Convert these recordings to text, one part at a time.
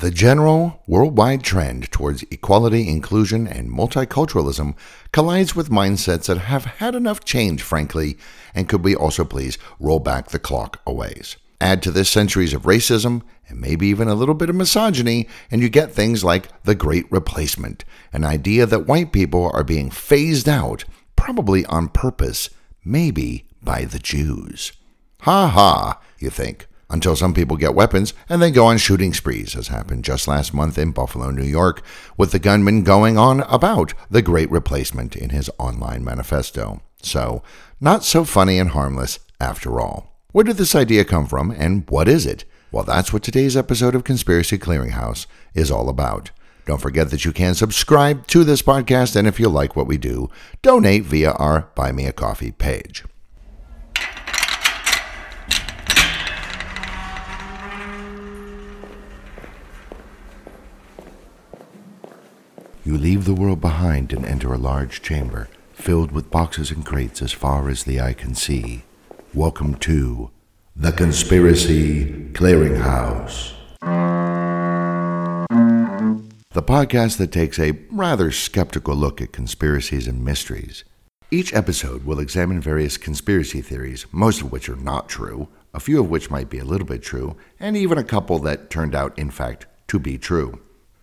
The general worldwide trend towards equality, inclusion, and multiculturalism collides with mindsets that have had enough change, frankly, and could we also please roll back the clock a ways. Add to this centuries of racism and maybe even a little bit of misogyny, and you get things like the Great Replacement, an idea that white people are being phased out, probably on purpose, maybe by the Jews. Ha ha, you think until some people get weapons and then go on shooting sprees, as happened just last month in Buffalo, New York, with the gunman going on about the great replacement in his online manifesto. So, not so funny and harmless after all. Where did this idea come from and what is it? Well, that's what today's episode of Conspiracy Clearinghouse is all about. Don't forget that you can subscribe to this podcast, and if you like what we do, donate via our Buy Me a Coffee page. You leave the world behind and enter a large chamber filled with boxes and crates as far as the eye can see. Welcome to the Conspiracy Clearinghouse. The podcast that takes a rather skeptical look at conspiracies and mysteries. Each episode will examine various conspiracy theories, most of which are not true, a few of which might be a little bit true, and even a couple that turned out, in fact, to be true.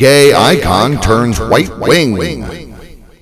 Gay icon turns white wing.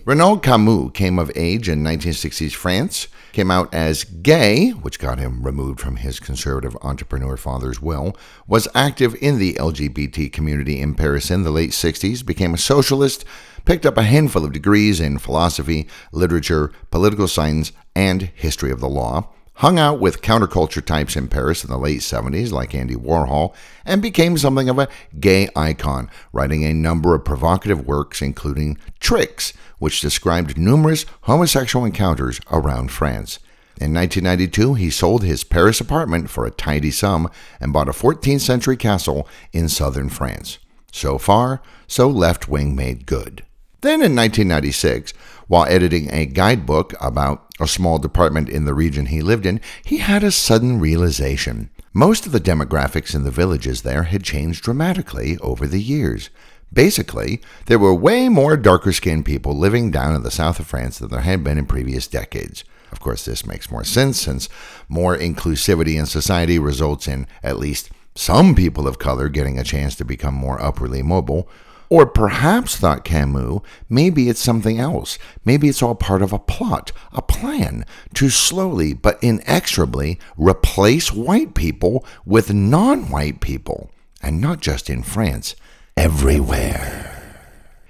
Renaud Camus came of age in 1960s France, came out as gay, which got him removed from his conservative entrepreneur father's will, was active in the LGBT community in Paris in the late 60s, became a socialist, picked up a handful of degrees in philosophy, literature, political science, and history of the law, hung out with counterculture types in Paris in the late 70s, like Andy Warhol, and became something of a gay icon, writing a number of provocative works, including Tricks, which described numerous homosexual encounters around France. In 1992, he sold his Paris apartment for a tidy sum and bought a 14th century castle in southern France. So far, so left wing made good. Then in 1996, while editing a guidebook about a small department in the region he lived in, he had a sudden realization. Most of the demographics in the villages there had changed dramatically over the years. Basically, there were way more darker skinned people living down in the south of France than there had been in previous decades. Of course, this makes more sense since more inclusivity in society results in at least some people of color getting a chance to become more upwardly mobile, or perhaps, thought Camus, maybe it's something else. Maybe it's all part of a plot, a plan to slowly but inexorably replace white people with non white people. And not just in France, everywhere.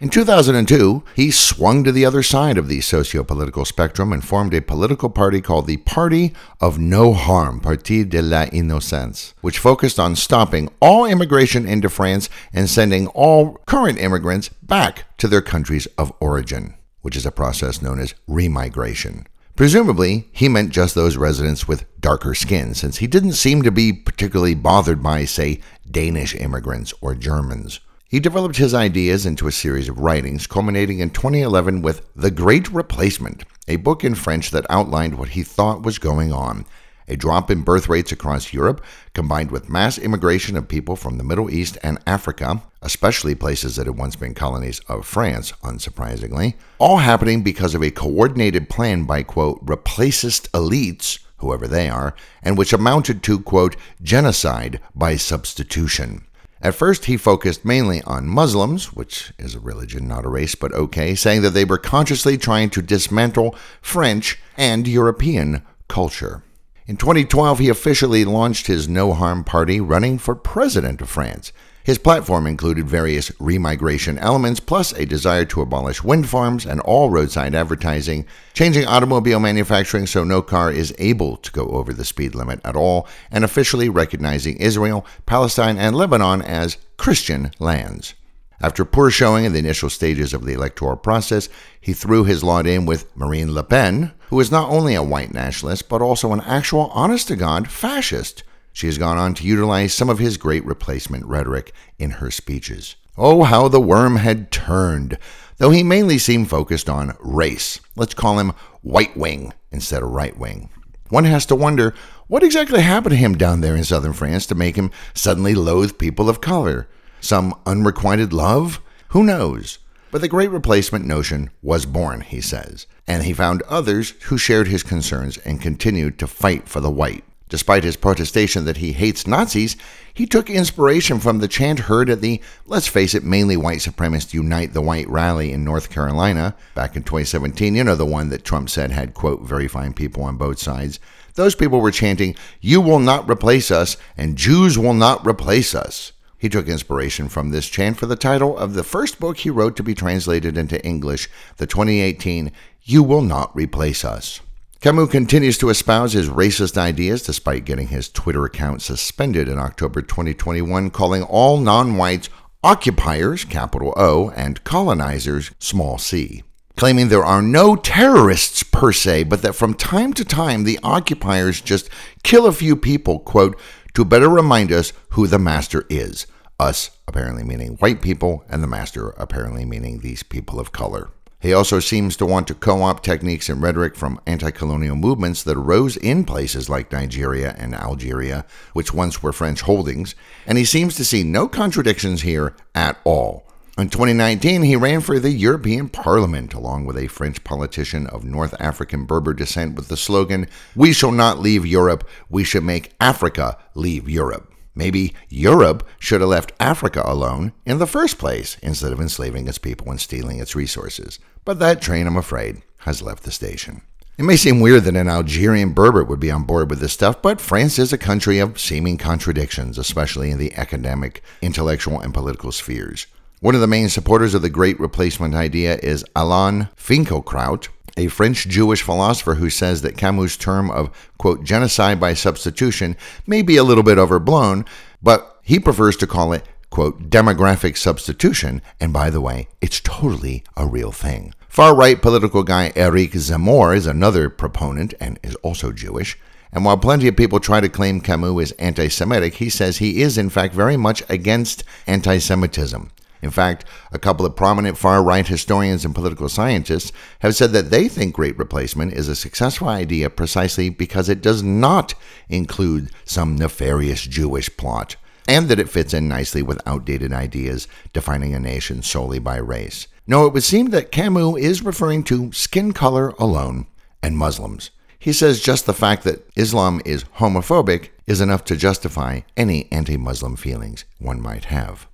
In 2002, he swung to the other side of the socio political spectrum and formed a political party called the Party of No Harm, Parti de la Innocence, which focused on stopping all immigration into France and sending all current immigrants back to their countries of origin, which is a process known as remigration. Presumably, he meant just those residents with darker skin, since he didn't seem to be particularly bothered by, say, Danish immigrants or Germans. He developed his ideas into a series of writings, culminating in 2011 with The Great Replacement, a book in French that outlined what he thought was going on. A drop in birth rates across Europe, combined with mass immigration of people from the Middle East and Africa, especially places that had once been colonies of France, unsurprisingly, all happening because of a coordinated plan by, quote, replacist elites, whoever they are, and which amounted to, quote, genocide by substitution. At first, he focused mainly on Muslims, which is a religion, not a race, but okay, saying that they were consciously trying to dismantle French and European culture. In 2012, he officially launched his No Harm Party, running for president of France. His platform included various remigration elements, plus a desire to abolish wind farms and all roadside advertising, changing automobile manufacturing so no car is able to go over the speed limit at all, and officially recognizing Israel, Palestine, and Lebanon as Christian lands. After poor showing in the initial stages of the electoral process, he threw his lot in with Marine Le Pen, who is not only a white nationalist, but also an actual honest to God fascist. She has gone on to utilize some of his great replacement rhetoric in her speeches. Oh, how the worm had turned, though he mainly seemed focused on race. Let's call him white wing instead of right wing. One has to wonder what exactly happened to him down there in southern France to make him suddenly loathe people of color. Some unrequited love? Who knows? But the great replacement notion was born, he says, and he found others who shared his concerns and continued to fight for the white. Despite his protestation that he hates Nazis, he took inspiration from the chant heard at the, let's face it, mainly white supremacist Unite the White rally in North Carolina back in 2017. You know, the one that Trump said had, quote, very fine people on both sides. Those people were chanting, You will not replace us, and Jews will not replace us. He took inspiration from this chant for the title of the first book he wrote to be translated into English, the 2018 You Will Not Replace Us. Camus continues to espouse his racist ideas despite getting his Twitter account suspended in October 2021, calling all non whites occupiers, capital O, and colonizers, small c. Claiming there are no terrorists per se, but that from time to time the occupiers just kill a few people, quote, to better remind us who the master is. Us apparently meaning white people, and the master apparently meaning these people of color. He also seems to want to co opt techniques and rhetoric from anti colonial movements that arose in places like Nigeria and Algeria, which once were French holdings, and he seems to see no contradictions here at all. In 2019, he ran for the European Parliament along with a French politician of North African Berber descent with the slogan, We shall not leave Europe, we should make Africa leave Europe. Maybe Europe should have left Africa alone in the first place instead of enslaving its people and stealing its resources. But that train, I'm afraid, has left the station. It may seem weird that an Algerian Berber would be on board with this stuff, but France is a country of seeming contradictions, especially in the academic, intellectual, and political spheres. One of the main supporters of the Great Replacement idea is Alain Finkielkraut, a French Jewish philosopher who says that Camus' term of, quote, genocide by substitution may be a little bit overblown, but he prefers to call it, quote, demographic substitution, and by the way, it's totally a real thing. Far right political guy Eric Zemmour is another proponent and is also Jewish. And while plenty of people try to claim Camus is anti Semitic, he says he is, in fact, very much against anti Semitism. In fact, a couple of prominent far right historians and political scientists have said that they think Great Replacement is a successful idea precisely because it does not include some nefarious Jewish plot, and that it fits in nicely with outdated ideas defining a nation solely by race. No, it would seem that Camus is referring to skin color alone and Muslims. He says just the fact that Islam is homophobic is enough to justify any anti Muslim feelings one might have.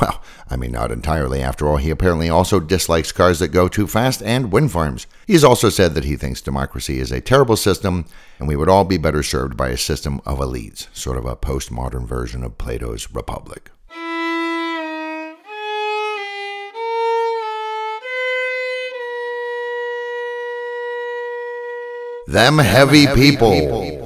Well, I mean, not entirely. After all, he apparently also dislikes cars that go too fast and wind farms. He's also said that he thinks democracy is a terrible system and we would all be better served by a system of elites, sort of a postmodern version of Plato's Republic. Them heavy people.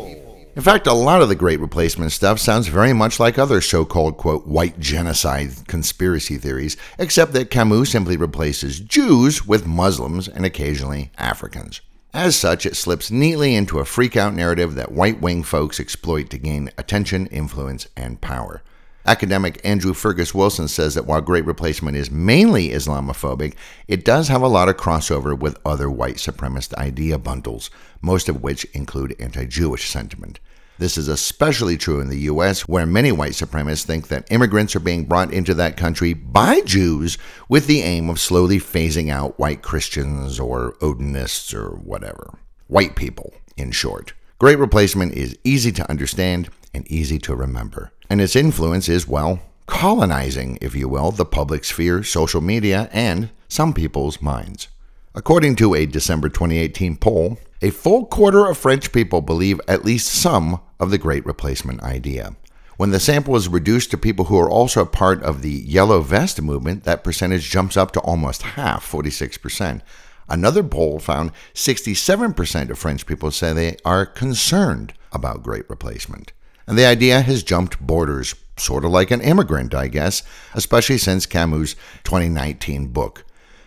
In fact, a lot of the Great Replacement stuff sounds very much like other so called, quote, white genocide conspiracy theories, except that Camus simply replaces Jews with Muslims and occasionally Africans. As such, it slips neatly into a freakout narrative that white wing folks exploit to gain attention, influence, and power. Academic Andrew Fergus Wilson says that while Great Replacement is mainly Islamophobic, it does have a lot of crossover with other white supremacist idea bundles, most of which include anti Jewish sentiment. This is especially true in the U.S., where many white supremacists think that immigrants are being brought into that country by Jews with the aim of slowly phasing out white Christians or Odinists or whatever. White people, in short. Great Replacement is easy to understand and easy to remember and its influence is, well, colonizing, if you will, the public sphere, social media, and some people's minds. According to a December 2018 poll, a full quarter of French people believe at least some of the Great Replacement idea. When the sample is reduced to people who are also part of the Yellow Vest movement, that percentage jumps up to almost half, 46%. Another poll found 67% of French people say they are concerned about Great Replacement. And the idea has jumped borders, sort of like an immigrant, I guess, especially since Camus' 2019 book.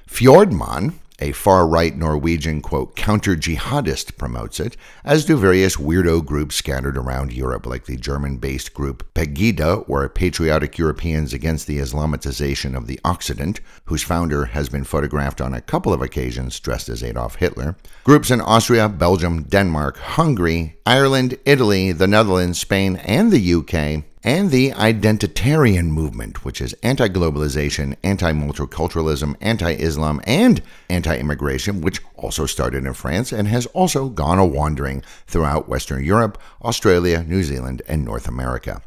Fjordman, a far right Norwegian, quote, counter jihadist promotes it, as do various weirdo groups scattered around Europe, like the German based group Pegida, or Patriotic Europeans Against the Islamatization of the Occident, whose founder has been photographed on a couple of occasions dressed as Adolf Hitler. Groups in Austria, Belgium, Denmark, Hungary, Ireland, Italy, the Netherlands, Spain, and the UK and the identitarian movement, which is anti globalization, anti multiculturalism, anti Islam, and anti immigration, which also started in France and has also gone a wandering throughout Western Europe, Australia, New Zealand, and North America.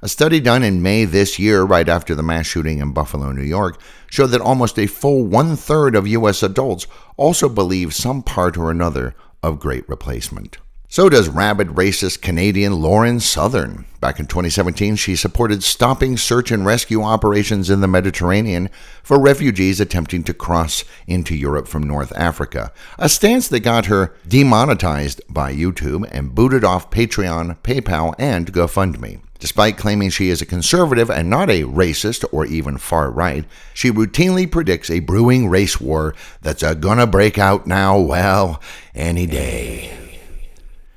A study done in May this year, right after the mass shooting in Buffalo, New York, showed that almost a full one third of U.S. adults also believe some part or another of Great Replacement. So does rabid racist Canadian Lauren Southern. Back in 2017, she supported stopping search and rescue operations in the Mediterranean for refugees attempting to cross into Europe from North Africa, a stance that got her demonetized by YouTube and booted off Patreon, PayPal, and GoFundMe. Despite claiming she is a conservative and not a racist or even far right, she routinely predicts a brewing race war that's a gonna break out now, well, any day.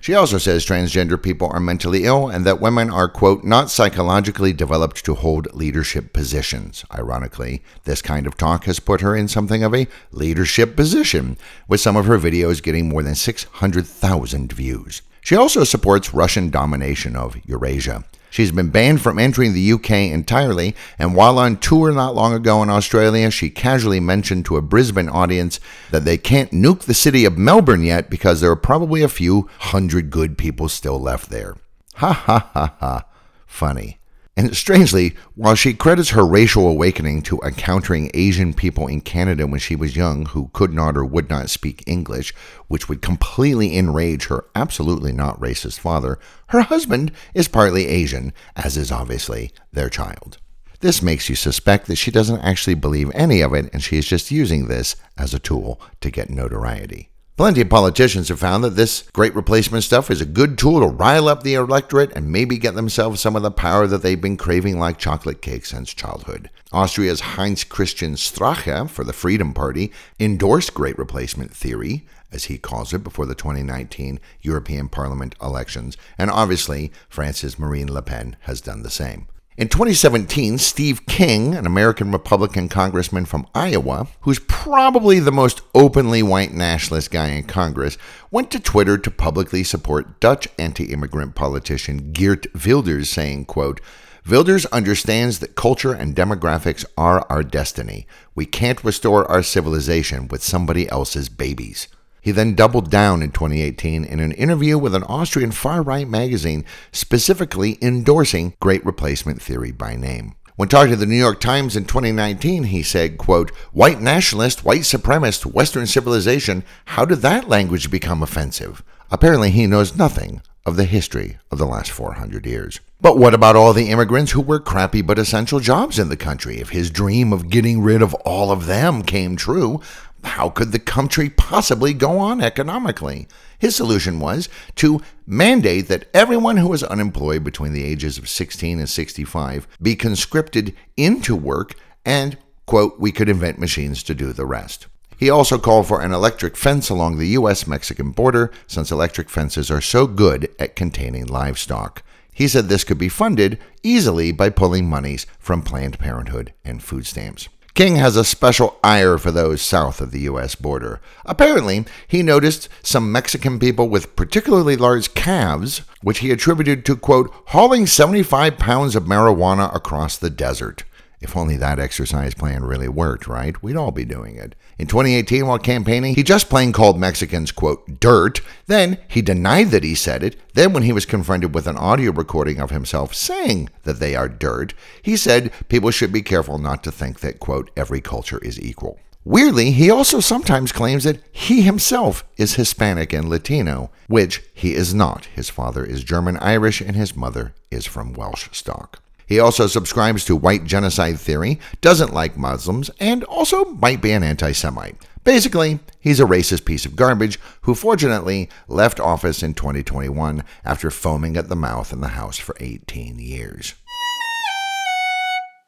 She also says transgender people are mentally ill and that women are, quote, not psychologically developed to hold leadership positions. Ironically, this kind of talk has put her in something of a leadership position, with some of her videos getting more than 600,000 views. She also supports Russian domination of Eurasia. She's been banned from entering the UK entirely, and while on tour not long ago in Australia, she casually mentioned to a Brisbane audience that they can't nuke the city of Melbourne yet because there are probably a few hundred good people still left there. Ha ha ha ha. Funny. And strangely, while she credits her racial awakening to encountering Asian people in Canada when she was young who could not or would not speak English, which would completely enrage her absolutely not racist father, her husband is partly Asian, as is obviously their child. This makes you suspect that she doesn't actually believe any of it and she is just using this as a tool to get notoriety. Plenty of politicians have found that this great replacement stuff is a good tool to rile up the electorate and maybe get themselves some of the power that they've been craving like chocolate cake since childhood. Austria's Heinz Christian Strache for the Freedom Party endorsed great replacement theory, as he calls it, before the 2019 European Parliament elections, and obviously France's Marine Le Pen has done the same. In 2017, Steve King, an American Republican congressman from Iowa, who's probably the most openly white nationalist guy in Congress, went to Twitter to publicly support Dutch anti-immigrant politician Geert Wilders, saying, quote, Wilders understands that culture and demographics are our destiny. We can't restore our civilization with somebody else's babies. He then doubled down in 2018 in an interview with an Austrian far right magazine, specifically endorsing Great Replacement Theory by name. When talking to the New York Times in 2019, he said, quote, White nationalist, white supremacist, Western civilization, how did that language become offensive? Apparently, he knows nothing of the history of the last 400 years. But what about all the immigrants who work crappy but essential jobs in the country? If his dream of getting rid of all of them came true, how could the country possibly go on economically? His solution was to mandate that everyone who was unemployed between the ages of 16 and 65 be conscripted into work and, quote, we could invent machines to do the rest. He also called for an electric fence along the U.S. Mexican border since electric fences are so good at containing livestock. He said this could be funded easily by pulling monies from Planned Parenthood and food stamps. King has a special ire for those south of the U.S. border. Apparently, he noticed some Mexican people with particularly large calves, which he attributed to, quote, hauling 75 pounds of marijuana across the desert. If only that exercise plan really worked, right? We'd all be doing it. In 2018, while campaigning, he just plain called Mexicans, quote, dirt. Then he denied that he said it. Then, when he was confronted with an audio recording of himself saying that they are dirt, he said people should be careful not to think that, quote, every culture is equal. Weirdly, he also sometimes claims that he himself is Hispanic and Latino, which he is not. His father is German Irish and his mother is from Welsh stock. He also subscribes to white genocide theory, doesn't like Muslims, and also might be an anti Semite. Basically, he's a racist piece of garbage who fortunately left office in 2021 after foaming at the mouth in the House for 18 years.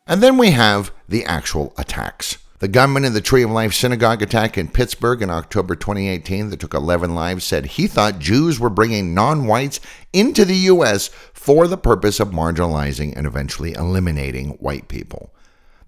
And then we have the actual attacks. The gunman in the Tree of Life synagogue attack in Pittsburgh in October 2018 that took 11 lives said he thought Jews were bringing non whites into the U.S. for the purpose of marginalizing and eventually eliminating white people.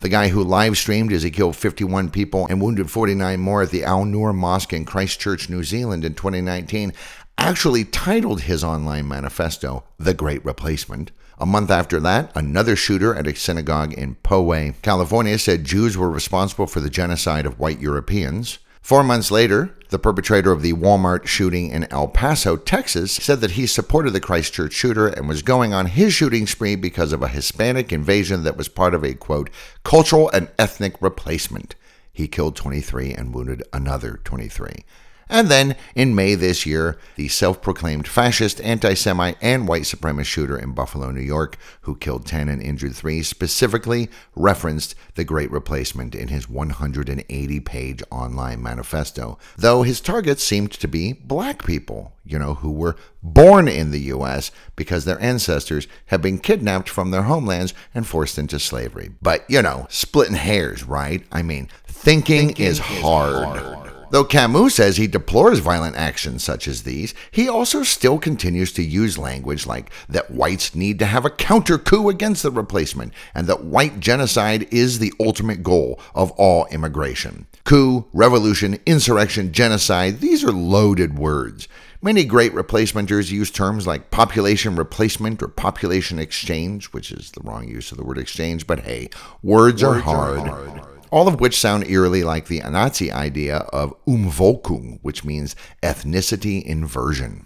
The guy who live streamed as he killed 51 people and wounded 49 more at the Al Noor Mosque in Christchurch, New Zealand in 2019 actually titled his online manifesto The Great Replacement. A month after that, another shooter at a synagogue in Poway, California, said Jews were responsible for the genocide of white Europeans. Four months later, the perpetrator of the Walmart shooting in El Paso, Texas, said that he supported the Christchurch shooter and was going on his shooting spree because of a Hispanic invasion that was part of a, quote, cultural and ethnic replacement. He killed 23 and wounded another 23. And then, in May this year, the self proclaimed fascist, anti Semite, and white supremacist shooter in Buffalo, New York, who killed 10 and injured 3, specifically referenced the Great Replacement in his 180 page online manifesto, though his targets seemed to be black people, you know, who were born in the U.S. because their ancestors had been kidnapped from their homelands and forced into slavery. But, you know, splitting hairs, right? I mean, thinking, thinking is, is hard. Though Camus says he deplores violent actions such as these, he also still continues to use language like that whites need to have a counter coup against the replacement and that white genocide is the ultimate goal of all immigration. Coup, revolution, insurrection, genocide, these are loaded words. Many great replacementers use terms like population replacement or population exchange, which is the wrong use of the word exchange, but hey, words, words are, hard. Are hard all of which sound eerily like the Nazi idea of Umvolkung, which means ethnicity inversion.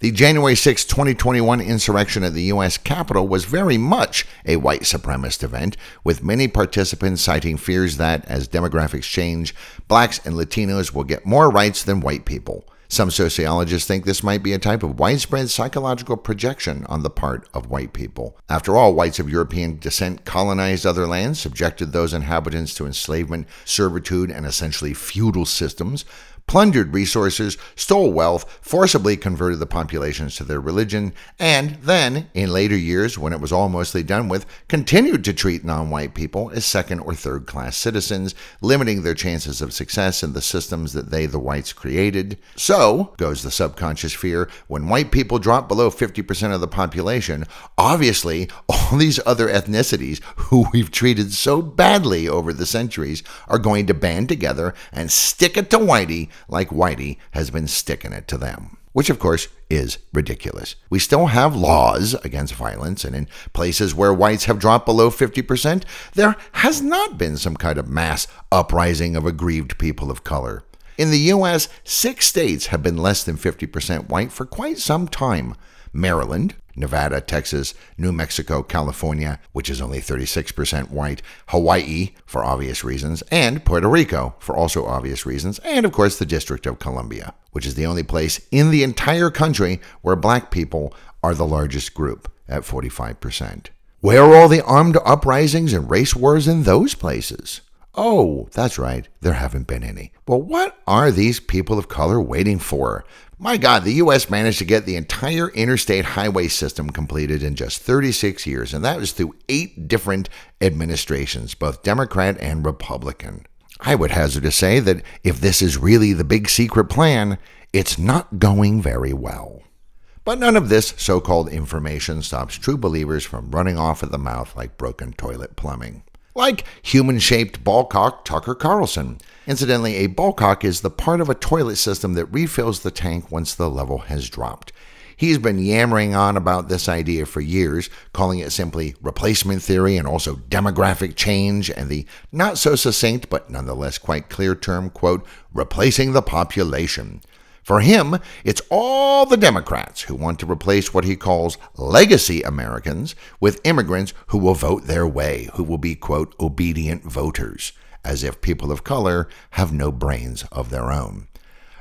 The January 6, 2021 insurrection at the U.S. Capitol was very much a white supremacist event, with many participants citing fears that, as demographics change, blacks and Latinos will get more rights than white people. Some sociologists think this might be a type of widespread psychological projection on the part of white people. After all, whites of European descent colonized other lands, subjected those inhabitants to enslavement, servitude, and essentially feudal systems, plundered resources, stole wealth, forcibly converted the populations to their religion, and then, in later years, when it was all mostly done with, continued to treat non white people as second or third class citizens, limiting their chances of success in the systems that they, the whites, created. So, goes the subconscious fear, when white people drop below 50% of the population, obviously all these other ethnicities who we've treated so badly over the centuries are going to band together and stick it to Whitey like Whitey has been sticking it to them. Which, of course, is ridiculous. We still have laws against violence, and in places where whites have dropped below 50%, there has not been some kind of mass uprising of aggrieved people of color. In the U.S., six states have been less than 50% white for quite some time. Maryland, Nevada, Texas, New Mexico, California, which is only 36% white, Hawaii, for obvious reasons, and Puerto Rico, for also obvious reasons, and of course the District of Columbia, which is the only place in the entire country where black people are the largest group at 45%. Where are all the armed uprisings and race wars in those places? Oh, that's right, there haven't been any. Well, what are these people of color waiting for? My God, the U.S. managed to get the entire interstate highway system completed in just 36 years, and that was through eight different administrations, both Democrat and Republican. I would hazard to say that if this is really the big secret plan, it's not going very well. But none of this so called information stops true believers from running off at the mouth like broken toilet plumbing like human shaped ballcock Tucker Carlson. Incidentally, a ballcock is the part of a toilet system that refills the tank once the level has dropped. He's been yammering on about this idea for years, calling it simply replacement theory and also demographic change, and the not so succinct but nonetheless quite clear term, quote, replacing the population. For him, it's all the Democrats who want to replace what he calls legacy Americans with immigrants who will vote their way, who will be, quote, obedient voters, as if people of color have no brains of their own.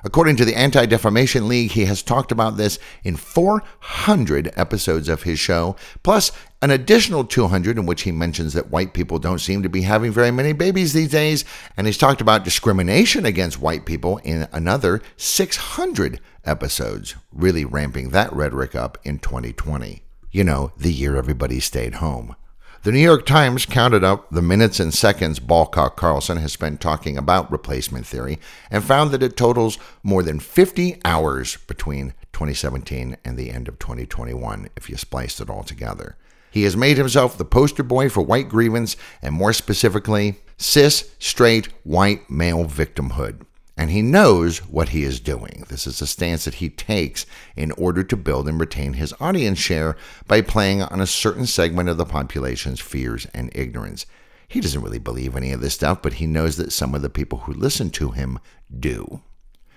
According to the Anti Defamation League, he has talked about this in 400 episodes of his show, plus an additional 200 in which he mentions that white people don't seem to be having very many babies these days, and he's talked about discrimination against white people in another 600 episodes, really ramping that rhetoric up in 2020. You know, the year everybody stayed home. The New York Times counted up the minutes and seconds Ballcock Carlson has spent talking about replacement theory and found that it totals more than 50 hours between 2017 and the end of 2021 if you spliced it all together. He has made himself the poster boy for white grievance and more specifically, cis, straight, white male victimhood and he knows what he is doing. This is a stance that he takes in order to build and retain his audience share by playing on a certain segment of the population's fears and ignorance. He doesn't really believe any of this stuff, but he knows that some of the people who listen to him do.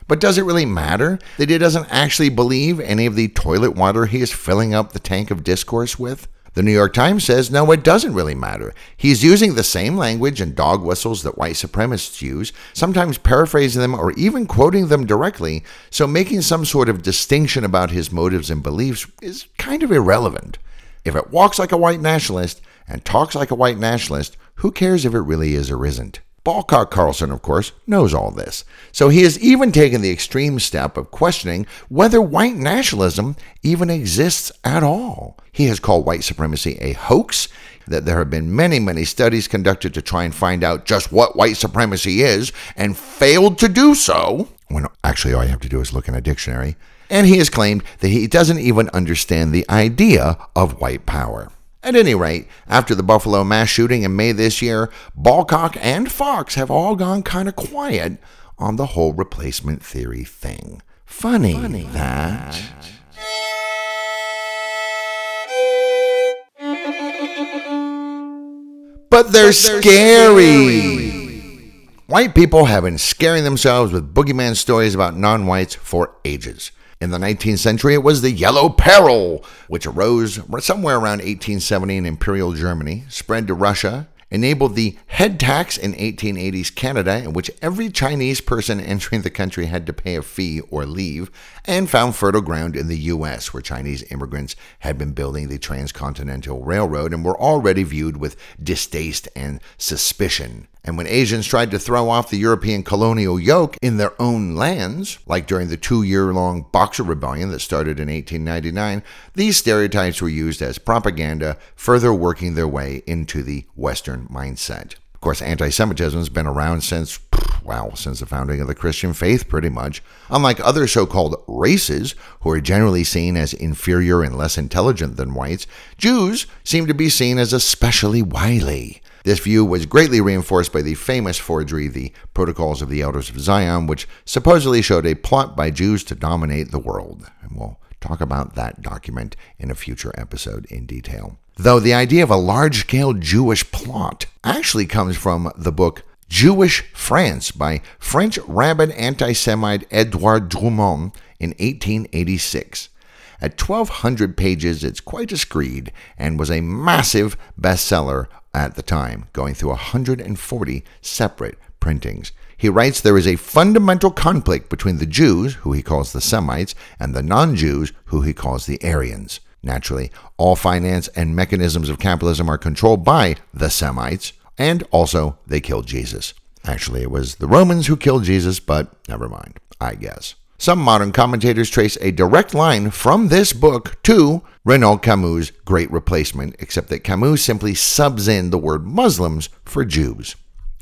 But does it really matter that he doesn't actually believe any of the toilet water he is filling up the tank of discourse with? The New York Times says, no, it doesn't really matter. He's using the same language and dog whistles that white supremacists use, sometimes paraphrasing them or even quoting them directly, so making some sort of distinction about his motives and beliefs is kind of irrelevant. If it walks like a white nationalist and talks like a white nationalist, who cares if it really is or isn't? Ballcock Carlson, of course, knows all this. So he has even taken the extreme step of questioning whether white nationalism even exists at all. He has called white supremacy a hoax, that there have been many, many studies conducted to try and find out just what white supremacy is, and failed to do so. When actually all you have to do is look in a dictionary. And he has claimed that he doesn't even understand the idea of white power. At any rate, after the Buffalo mass shooting in May this year, Ballcock and Fox have all gone kind of quiet on the whole replacement theory thing. Funny, Funny that. But they're, but they're scary. scary. White people have been scaring themselves with boogeyman stories about non whites for ages. In the 19th century, it was the Yellow Peril, which arose somewhere around 1870 in Imperial Germany, spread to Russia, enabled the head tax in 1880s Canada, in which every Chinese person entering the country had to pay a fee or leave, and found fertile ground in the U.S., where Chinese immigrants had been building the Transcontinental Railroad and were already viewed with distaste and suspicion. And when Asians tried to throw off the European colonial yoke in their own lands, like during the two year long Boxer Rebellion that started in 1899, these stereotypes were used as propaganda, further working their way into the Western mindset. Of course, anti Semitism has been around since, well, since the founding of the Christian faith, pretty much. Unlike other so called races, who are generally seen as inferior and less intelligent than whites, Jews seem to be seen as especially wily. This view was greatly reinforced by the famous forgery, the Protocols of the Elders of Zion, which supposedly showed a plot by Jews to dominate the world. And we'll talk about that document in a future episode in detail. Though the idea of a large scale Jewish plot actually comes from the book Jewish France by French rabid anti Semite Edouard Drumont in 1886. At 1,200 pages, it's quite a screed and was a massive bestseller at the time, going through 140 separate printings. He writes there is a fundamental conflict between the Jews, who he calls the Semites, and the non Jews, who he calls the Aryans. Naturally, all finance and mechanisms of capitalism are controlled by the Semites, and also they killed Jesus. Actually, it was the Romans who killed Jesus, but never mind, I guess. Some modern commentators trace a direct line from this book to Renaud Camus' Great Replacement, except that Camus simply subs in the word Muslims for Jews.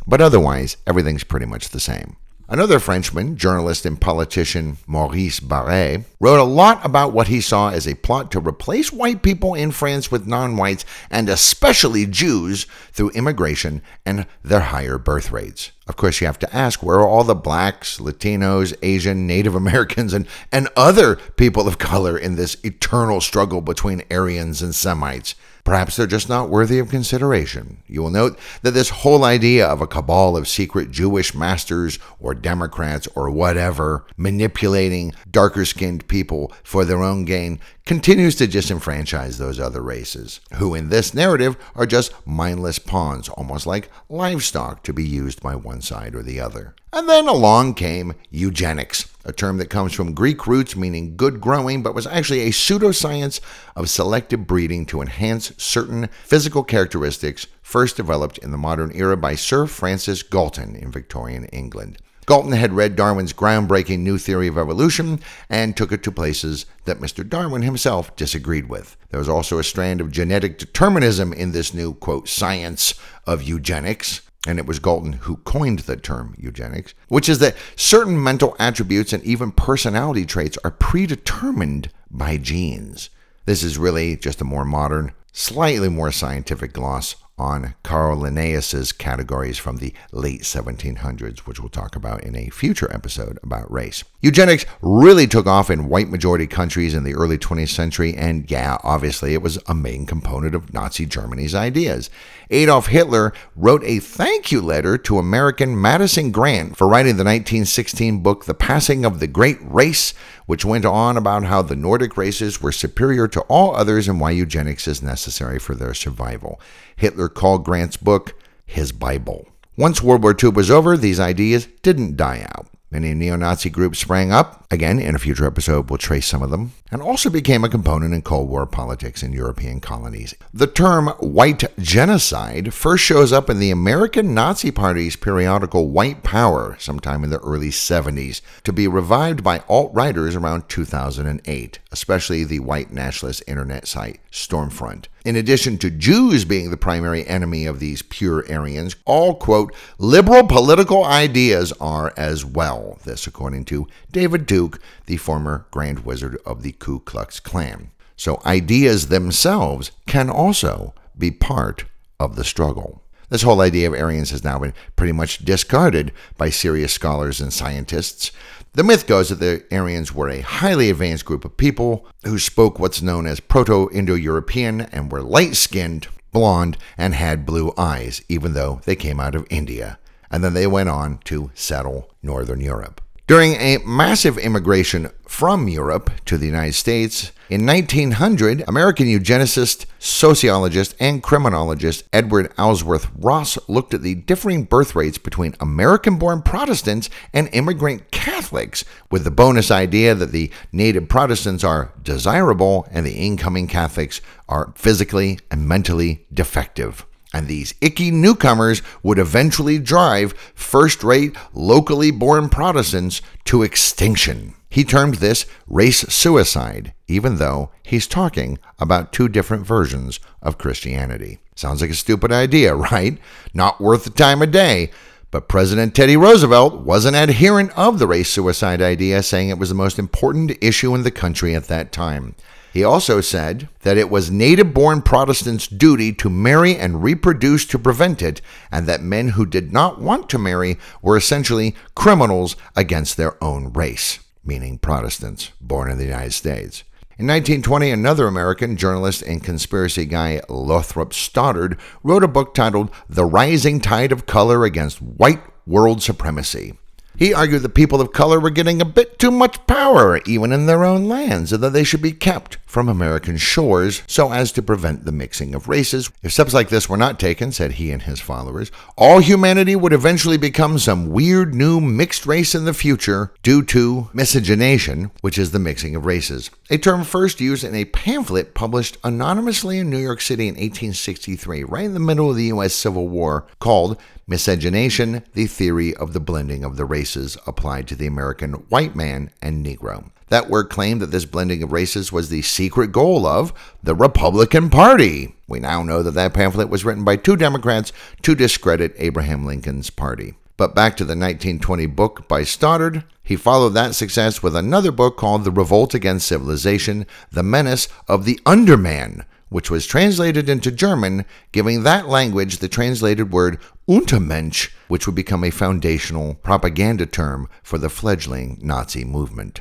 But otherwise, everything's pretty much the same. Another Frenchman, journalist and politician Maurice Barrès, wrote a lot about what he saw as a plot to replace white people in France with non whites, and especially Jews, through immigration and their higher birth rates. Of course, you have to ask where are all the blacks, Latinos, Asian, Native Americans, and, and other people of color in this eternal struggle between Aryans and Semites? Perhaps they're just not worthy of consideration. You will note that this whole idea of a cabal of secret Jewish masters or Democrats or whatever manipulating darker skinned people for their own gain continues to disenfranchise those other races, who in this narrative are just mindless pawns, almost like livestock to be used by one side or the other. And then along came eugenics, a term that comes from Greek roots meaning good growing, but was actually a pseudoscience of selective breeding to enhance certain physical characteristics first developed in the modern era by Sir Francis Galton in Victorian England. Galton had read Darwin's groundbreaking new theory of evolution and took it to places that Mr. Darwin himself disagreed with. There was also a strand of genetic determinism in this new, quote, science of eugenics and it was Galton who coined the term eugenics, which is that certain mental attributes and even personality traits are predetermined by genes. This is really just a more modern, slightly more scientific gloss on Carl Linnaeus's categories from the late 1700s, which we'll talk about in a future episode about race. Eugenics really took off in white majority countries in the early 20th century, and yeah, obviously it was a main component of Nazi Germany's ideas. Adolf Hitler wrote a thank you letter to American Madison Grant for writing the 1916 book The Passing of the Great Race, which went on about how the Nordic races were superior to all others and why eugenics is necessary for their survival. Hitler called Grant's book his Bible. Once World War II was over, these ideas didn't die out. Many neo Nazi groups sprang up. Again, in a future episode, we'll trace some of them, and also became a component in Cold War politics in European colonies. The term white genocide first shows up in the American Nazi Party's periodical White Power sometime in the early 70s, to be revived by alt righters around 2008, especially the white nationalist internet site Stormfront. In addition to Jews being the primary enemy of these pure Aryans, all, quote, liberal political ideas are as well. This, according to David Duke, the former Grand Wizard of the Ku Klux Klan. So ideas themselves can also be part of the struggle. This whole idea of Aryans has now been pretty much discarded by serious scholars and scientists. The myth goes that the Aryans were a highly advanced group of people who spoke what's known as Proto Indo European and were light skinned, blonde, and had blue eyes, even though they came out of India. And then they went on to settle Northern Europe. During a massive immigration from Europe to the United States, in 1900, American eugenicist, sociologist, and criminologist Edward Ellsworth Ross looked at the differing birth rates between American born Protestants and immigrant Catholics, with the bonus idea that the native Protestants are desirable and the incoming Catholics are physically and mentally defective and these icky newcomers would eventually drive first rate, locally born Protestants to extinction. He termed this race suicide, even though he's talking about two different versions of Christianity. Sounds like a stupid idea, right? Not worth the time of day. But President Teddy Roosevelt was an adherent of the race suicide idea, saying it was the most important issue in the country at that time. He also said that it was native born Protestants' duty to marry and reproduce to prevent it, and that men who did not want to marry were essentially criminals against their own race, meaning Protestants born in the United States. In 1920, another American journalist and conspiracy guy, Lothrop Stoddard, wrote a book titled The Rising Tide of Color Against White World Supremacy. He argued that people of color were getting a bit too much power, even in their own lands, and that they should be kept from American shores so as to prevent the mixing of races. If steps like this were not taken, said he and his followers, all humanity would eventually become some weird new mixed race in the future due to miscegenation, which is the mixing of races. A term first used in a pamphlet published anonymously in New York City in 1863, right in the middle of the U.S. Civil War, called Miscegenation, the theory of the blending of the races applied to the American white man and Negro. That work claimed that this blending of races was the secret goal of the Republican Party. We now know that that pamphlet was written by two Democrats to discredit Abraham Lincoln's party. But back to the 1920 book by Stoddard, he followed that success with another book called The Revolt Against Civilization The Menace of the Underman, which was translated into German, giving that language the translated word Untermensch, which would become a foundational propaganda term for the fledgling Nazi movement.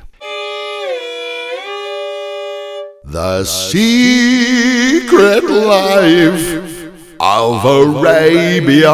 The Secret Life of Arabia.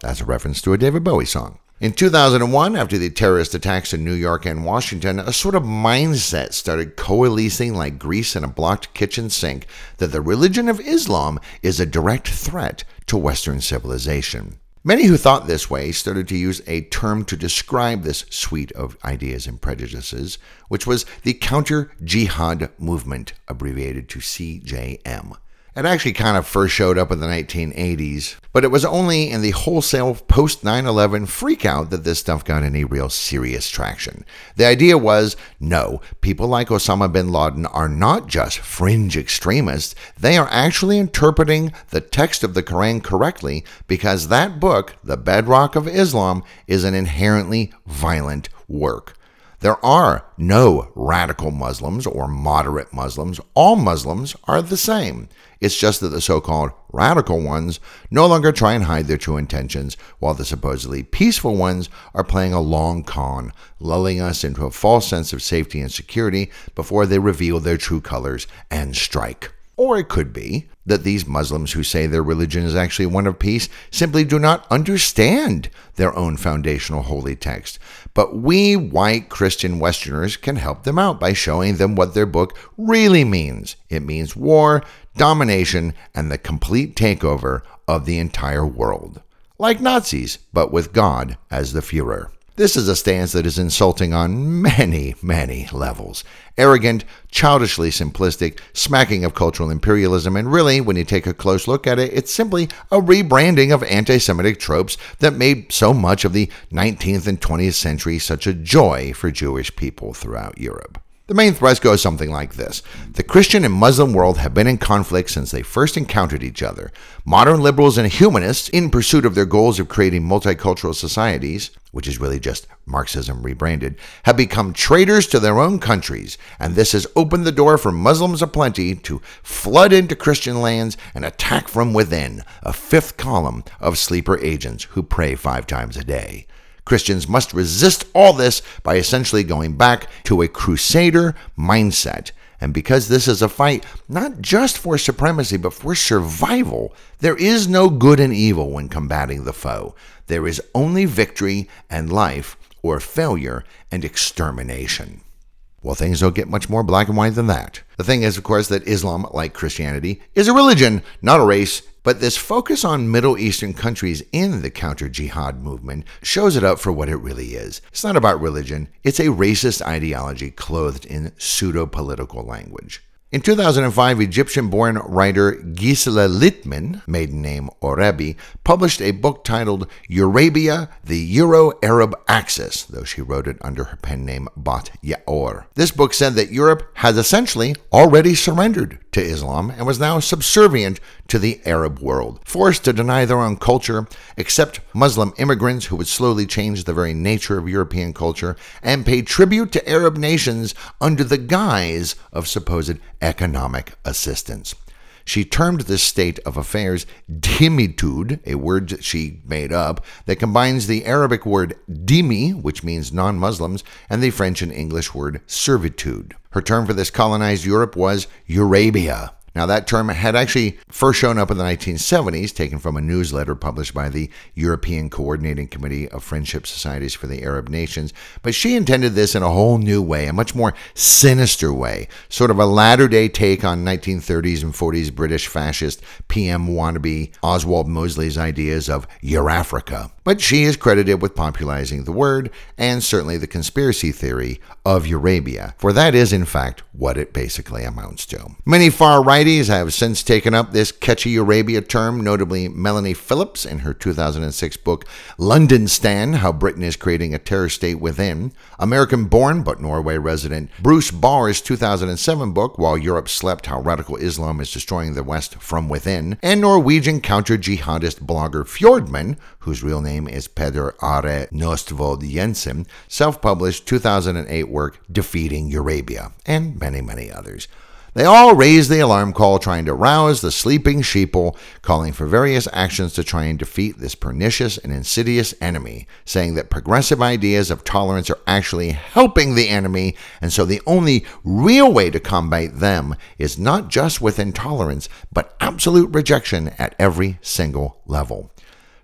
That's a reference to a David Bowie song. In 2001, after the terrorist attacks in New York and Washington, a sort of mindset started coalescing like grease in a blocked kitchen sink that the religion of Islam is a direct threat to Western civilization. Many who thought this way started to use a term to describe this suite of ideas and prejudices, which was the Counter Jihad Movement, abbreviated to CJM. It actually kind of first showed up in the 1980s, but it was only in the wholesale post 9 11 freakout that this stuff got any real serious traction. The idea was no, people like Osama bin Laden are not just fringe extremists, they are actually interpreting the text of the Quran correctly because that book, the bedrock of Islam, is an inherently violent work. There are no radical Muslims or moderate Muslims. All Muslims are the same. It's just that the so called radical ones no longer try and hide their true intentions, while the supposedly peaceful ones are playing a long con, lulling us into a false sense of safety and security before they reveal their true colors and strike. Or it could be that these Muslims who say their religion is actually one of peace simply do not understand their own foundational holy text. But we white Christian Westerners can help them out by showing them what their book really means. It means war, domination, and the complete takeover of the entire world. Like Nazis, but with God as the Fuhrer. This is a stance that is insulting on many, many levels. Arrogant, childishly simplistic, smacking of cultural imperialism, and really, when you take a close look at it, it's simply a rebranding of anti Semitic tropes that made so much of the 19th and 20th century such a joy for Jewish people throughout Europe. The main thrust goes something like this The Christian and Muslim world have been in conflict since they first encountered each other. Modern liberals and humanists, in pursuit of their goals of creating multicultural societies, which is really just Marxism rebranded, have become traitors to their own countries, and this has opened the door for Muslims aplenty to flood into Christian lands and attack from within, a fifth column of sleeper agents who pray five times a day. Christians must resist all this by essentially going back to a crusader mindset. And because this is a fight not just for supremacy, but for survival, there is no good and evil when combating the foe. There is only victory and life, or failure and extermination. Well, things don't get much more black and white than that. The thing is, of course, that Islam, like Christianity, is a religion, not a race, but this focus on Middle Eastern countries in the counter jihad movement shows it up for what it really is. It's not about religion, it's a racist ideology clothed in pseudo political language. In 2005, Egyptian born writer Gisela Littman, maiden name Oraibi, published a book titled Eurabia, the Euro Arab Axis, though she wrote it under her pen name Bat Ye'or. This book said that Europe had essentially already surrendered to Islam and was now subservient to the Arab world, forced to deny their own culture, accept Muslim immigrants who would slowly change the very nature of European culture, and pay tribute to Arab nations under the guise of supposed economic assistance. She termed this state of affairs dhimmitude, a word that she made up that combines the Arabic word dhimmi, which means non Muslims, and the French and English word servitude. Her term for this colonized Europe was Eurabia. Now, that term had actually first shown up in the 1970s, taken from a newsletter published by the European Coordinating Committee of Friendship Societies for the Arab Nations. But she intended this in a whole new way, a much more sinister way, sort of a latter day take on 1930s and 40s British fascist PM wannabe Oswald Mosley's ideas of Eurafrica. But she is credited with popularizing the word and certainly the conspiracy theory of Eurabia, for that is, in fact, what it basically amounts to. Many far righties have since taken up this catchy Eurabia term, notably Melanie Phillips in her 2006 book Londonstan How Britain is Creating a Terror State Within, American born but Norway resident Bruce Bawer's 2007 book While Europe Slept How Radical Islam is Destroying the West from Within, and Norwegian counter jihadist blogger Fjordman, whose real name is Peder Are Nostvold Jensen, self published 2008 work Defeating Eurabia, and many, many others. They all raised the alarm call trying to rouse the sleeping sheeple, calling for various actions to try and defeat this pernicious and insidious enemy, saying that progressive ideas of tolerance are actually helping the enemy, and so the only real way to combat them is not just with intolerance, but absolute rejection at every single level.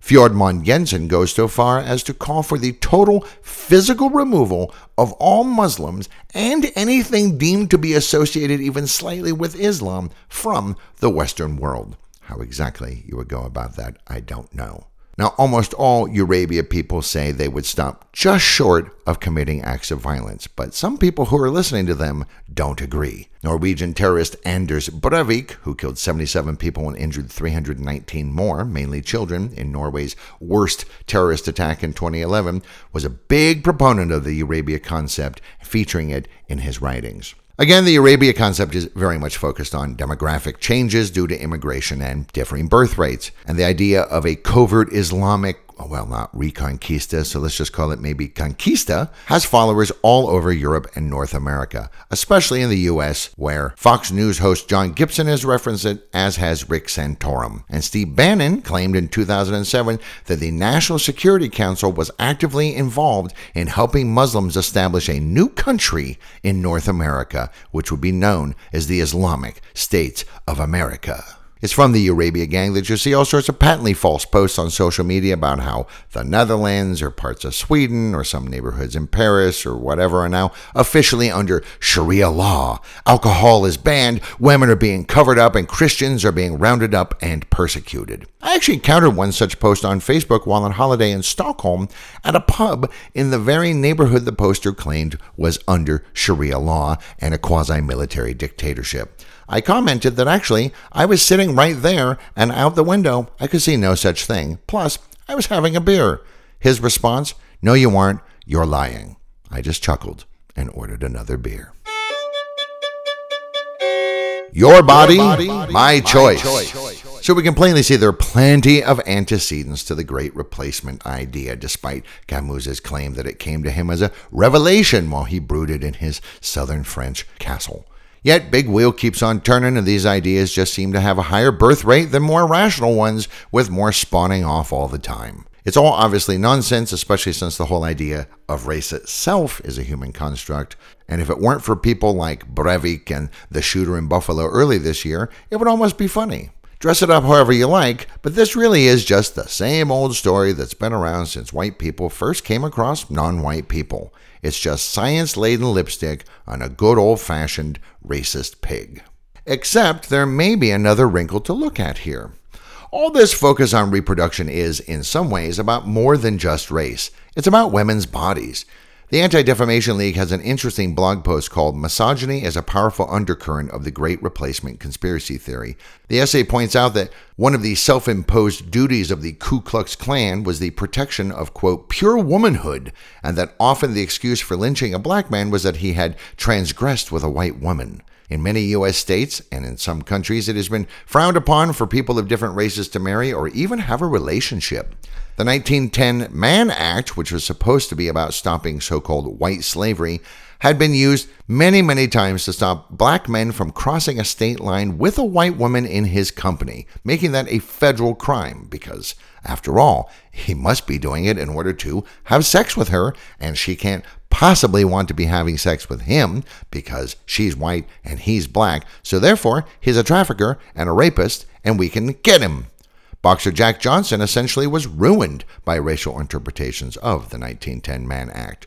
Fjord Jensen goes so far as to call for the total physical removal of all Muslims and anything deemed to be associated even slightly with Islam from the Western world. How exactly you would go about that, I don't know. Now, almost all Eurabia people say they would stop just short of committing acts of violence, but some people who are listening to them don't agree. Norwegian terrorist Anders Breivik, who killed 77 people and injured 319 more, mainly children, in Norway's worst terrorist attack in 2011, was a big proponent of the Eurabia concept, featuring it in his writings. Again, the Eurabia concept is very much focused on demographic changes due to immigration and differing birth rates, and the idea of a covert Islamic Oh, well, not Reconquista, so let's just call it maybe Conquista, has followers all over Europe and North America, especially in the US, where Fox News host John Gibson has referenced it, as has Rick Santorum. And Steve Bannon claimed in 2007 that the National Security Council was actively involved in helping Muslims establish a new country in North America, which would be known as the Islamic States of America. It's from the Eurabia gang that you see all sorts of patently false posts on social media about how the Netherlands or parts of Sweden or some neighborhoods in Paris or whatever are now officially under Sharia law. Alcohol is banned, women are being covered up, and Christians are being rounded up and persecuted. I actually encountered one such post on Facebook while on holiday in Stockholm at a pub in the very neighborhood the poster claimed was under Sharia law and a quasi military dictatorship. I commented that actually I was sitting right there and out the window I could see no such thing. Plus, I was having a beer. His response, No, you aren't. You're lying. I just chuckled and ordered another beer. Your body, Your body my, my choice. choice. So we can plainly see there are plenty of antecedents to the great replacement idea, despite Camus's claim that it came to him as a revelation while he brooded in his southern French castle. Yet, Big Wheel keeps on turning, and these ideas just seem to have a higher birth rate than more rational ones, with more spawning off all the time. It's all obviously nonsense, especially since the whole idea of race itself is a human construct. And if it weren't for people like Breivik and the shooter in Buffalo early this year, it would almost be funny. Dress it up however you like, but this really is just the same old story that's been around since white people first came across non white people. It's just science laden lipstick on a good old fashioned racist pig. Except there may be another wrinkle to look at here. All this focus on reproduction is, in some ways, about more than just race. It's about women's bodies. The Anti Defamation League has an interesting blog post called Misogyny as a Powerful Undercurrent of the Great Replacement Conspiracy Theory. The essay points out that one of the self imposed duties of the Ku Klux Klan was the protection of, quote, pure womanhood, and that often the excuse for lynching a black man was that he had transgressed with a white woman. In many U.S. states and in some countries, it has been frowned upon for people of different races to marry or even have a relationship. The 1910 Mann Act, which was supposed to be about stopping so called white slavery, had been used many, many times to stop black men from crossing a state line with a white woman in his company, making that a federal crime because, after all, he must be doing it in order to have sex with her, and she can't possibly want to be having sex with him because she's white and he's black, so therefore he's a trafficker and a rapist, and we can get him. Boxer Jack Johnson essentially was ruined by racial interpretations of the 1910 Mann Act.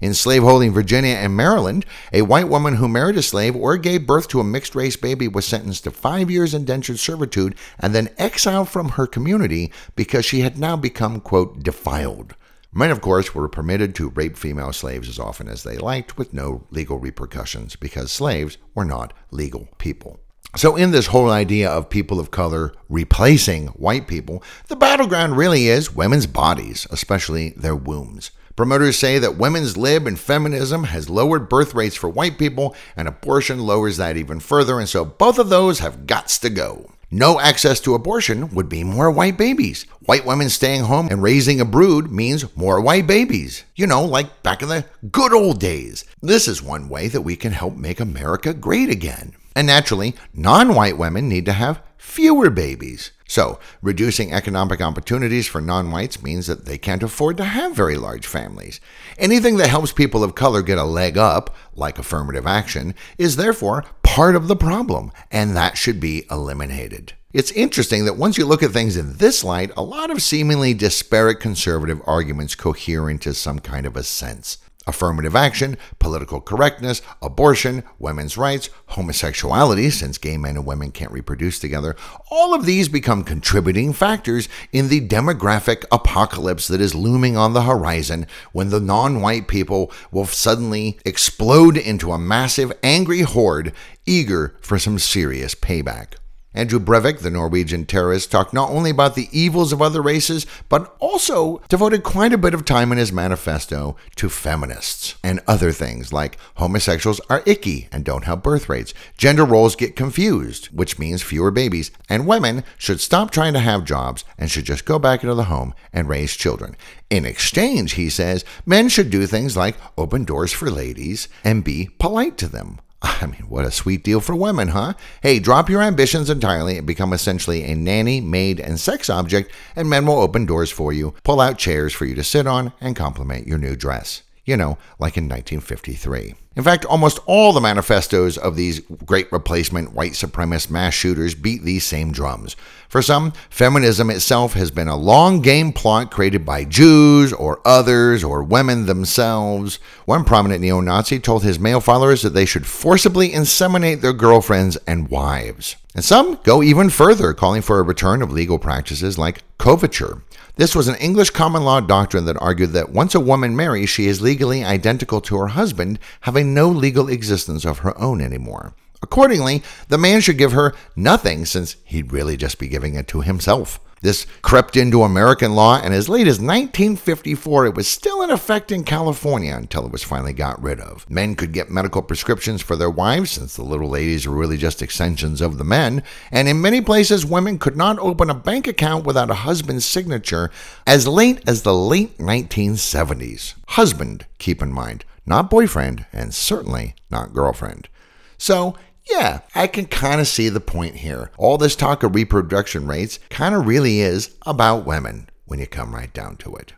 In slaveholding Virginia and Maryland, a white woman who married a slave or gave birth to a mixed race baby was sentenced to five years indentured servitude and then exiled from her community because she had now become, quote, defiled. Men, of course, were permitted to rape female slaves as often as they liked with no legal repercussions because slaves were not legal people. So, in this whole idea of people of color replacing white people, the battleground really is women's bodies, especially their wombs. Promoters say that women's lib and feminism has lowered birth rates for white people, and abortion lowers that even further, and so both of those have got to go. No access to abortion would be more white babies. White women staying home and raising a brood means more white babies. You know, like back in the good old days. This is one way that we can help make America great again. And naturally, non white women need to have fewer babies. So, reducing economic opportunities for non whites means that they can't afford to have very large families. Anything that helps people of color get a leg up, like affirmative action, is therefore part of the problem, and that should be eliminated. It's interesting that once you look at things in this light, a lot of seemingly disparate conservative arguments cohere into some kind of a sense affirmative action, political correctness, abortion, women's rights, homosexuality, since gay men and women can't reproduce together, all of these become contributing factors in the demographic apocalypse that is looming on the horizon when the non white people will suddenly explode into a massive, angry horde eager for some serious payback. Andrew Breivik, the Norwegian terrorist, talked not only about the evils of other races, but also devoted quite a bit of time in his manifesto to feminists and other things like homosexuals are icky and don't have birth rates, gender roles get confused, which means fewer babies, and women should stop trying to have jobs and should just go back into the home and raise children. In exchange, he says, men should do things like open doors for ladies and be polite to them. I mean, what a sweet deal for women, huh? Hey, drop your ambitions entirely and become essentially a nanny, maid, and sex object, and men will open doors for you, pull out chairs for you to sit on, and compliment your new dress. You know, like in 1953. In fact, almost all the manifestos of these great replacement white supremacist mass shooters beat these same drums. For some, feminism itself has been a long game plot created by Jews or others or women themselves. One prominent neo Nazi told his male followers that they should forcibly inseminate their girlfriends and wives. And some go even further, calling for a return of legal practices like coverture. This was an English common law doctrine that argued that once a woman marries, she is legally identical to her husband, having no legal existence of her own anymore. Accordingly, the man should give her nothing since he'd really just be giving it to himself. This crept into American law, and as late as 1954, it was still in effect in California until it was finally got rid of. Men could get medical prescriptions for their wives, since the little ladies were really just extensions of the men, and in many places, women could not open a bank account without a husband's signature as late as the late 1970s. Husband, keep in mind, not boyfriend, and certainly not girlfriend. So, yeah, I can kind of see the point here. All this talk of reproduction rates kind of really is about women when you come right down to it.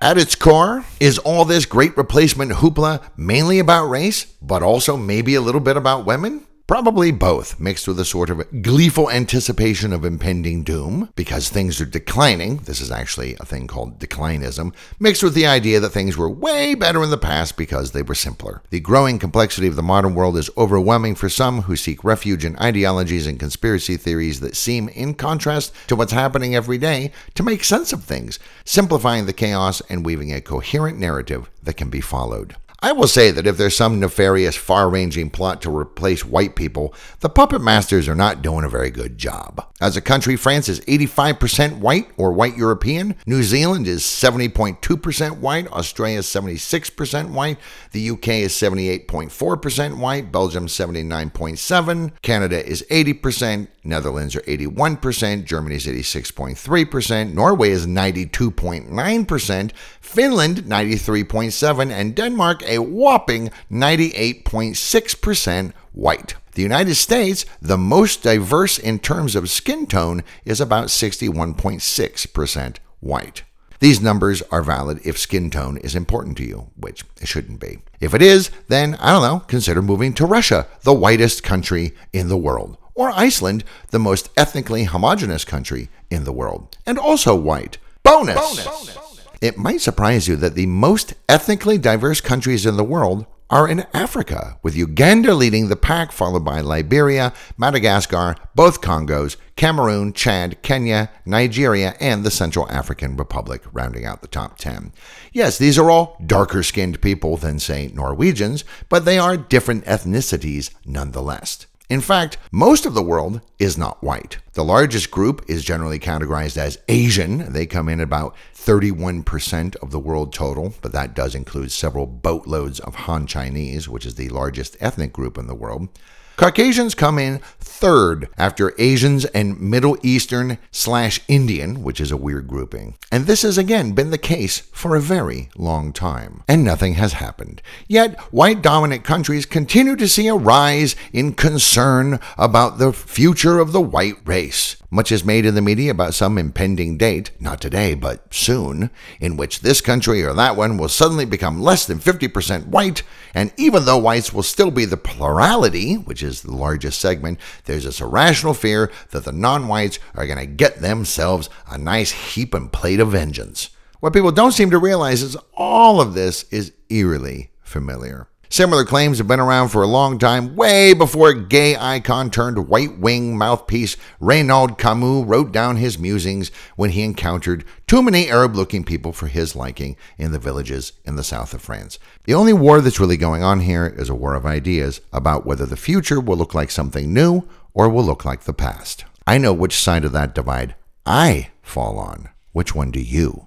At its core, is all this great replacement hoopla mainly about race, but also maybe a little bit about women? Probably both, mixed with a sort of gleeful anticipation of impending doom, because things are declining. This is actually a thing called declinism, mixed with the idea that things were way better in the past because they were simpler. The growing complexity of the modern world is overwhelming for some who seek refuge in ideologies and conspiracy theories that seem in contrast to what's happening every day to make sense of things, simplifying the chaos and weaving a coherent narrative that can be followed. I will say that if there's some nefarious, far ranging plot to replace white people, the puppet masters are not doing a very good job. As a country, France is 85% white or white European, New Zealand is 70.2% white, Australia is 76% white, the UK is 78.4% white, Belgium 79.7, Canada is 80%, Netherlands are 81%, Germany is 86.3%, Norway is 92.9%, Finland 93.7, and Denmark a whopping 98.6% white. The United States, the most diverse in terms of skin tone, is about 61.6% white. These numbers are valid if skin tone is important to you, which it shouldn't be. If it is, then I don't know, consider moving to Russia, the whitest country in the world, or Iceland, the most ethnically homogenous country in the world, and also white. Bonus! Bonus. It might surprise you that the most ethnically diverse countries in the world are in Africa, with Uganda leading the pack, followed by Liberia, Madagascar, both Congos, Cameroon, Chad, Kenya, Nigeria, and the Central African Republic, rounding out the top 10. Yes, these are all darker skinned people than, say, Norwegians, but they are different ethnicities nonetheless. In fact, most of the world is not white. The largest group is generally categorized as Asian. They come in about 31% of the world total, but that does include several boatloads of Han Chinese, which is the largest ethnic group in the world. Caucasians come in third after Asians and Middle Eastern slash Indian, which is a weird grouping. And this has again been the case for a very long time. And nothing has happened. Yet, white dominant countries continue to see a rise in concern about the future of the white race. Much is made in the media about some impending date, not today, but soon, in which this country or that one will suddenly become less than 50% white, and even though whites will still be the plurality, which is the largest segment, there's this irrational fear that the non whites are going to get themselves a nice heap and plate of vengeance. What people don't seem to realize is all of this is eerily familiar. Similar claims have been around for a long time, way before gay icon turned white wing mouthpiece Renaud Camus wrote down his musings when he encountered too many Arab looking people for his liking in the villages in the south of France. The only war that's really going on here is a war of ideas about whether the future will look like something new or will look like the past. I know which side of that divide I fall on. Which one do you?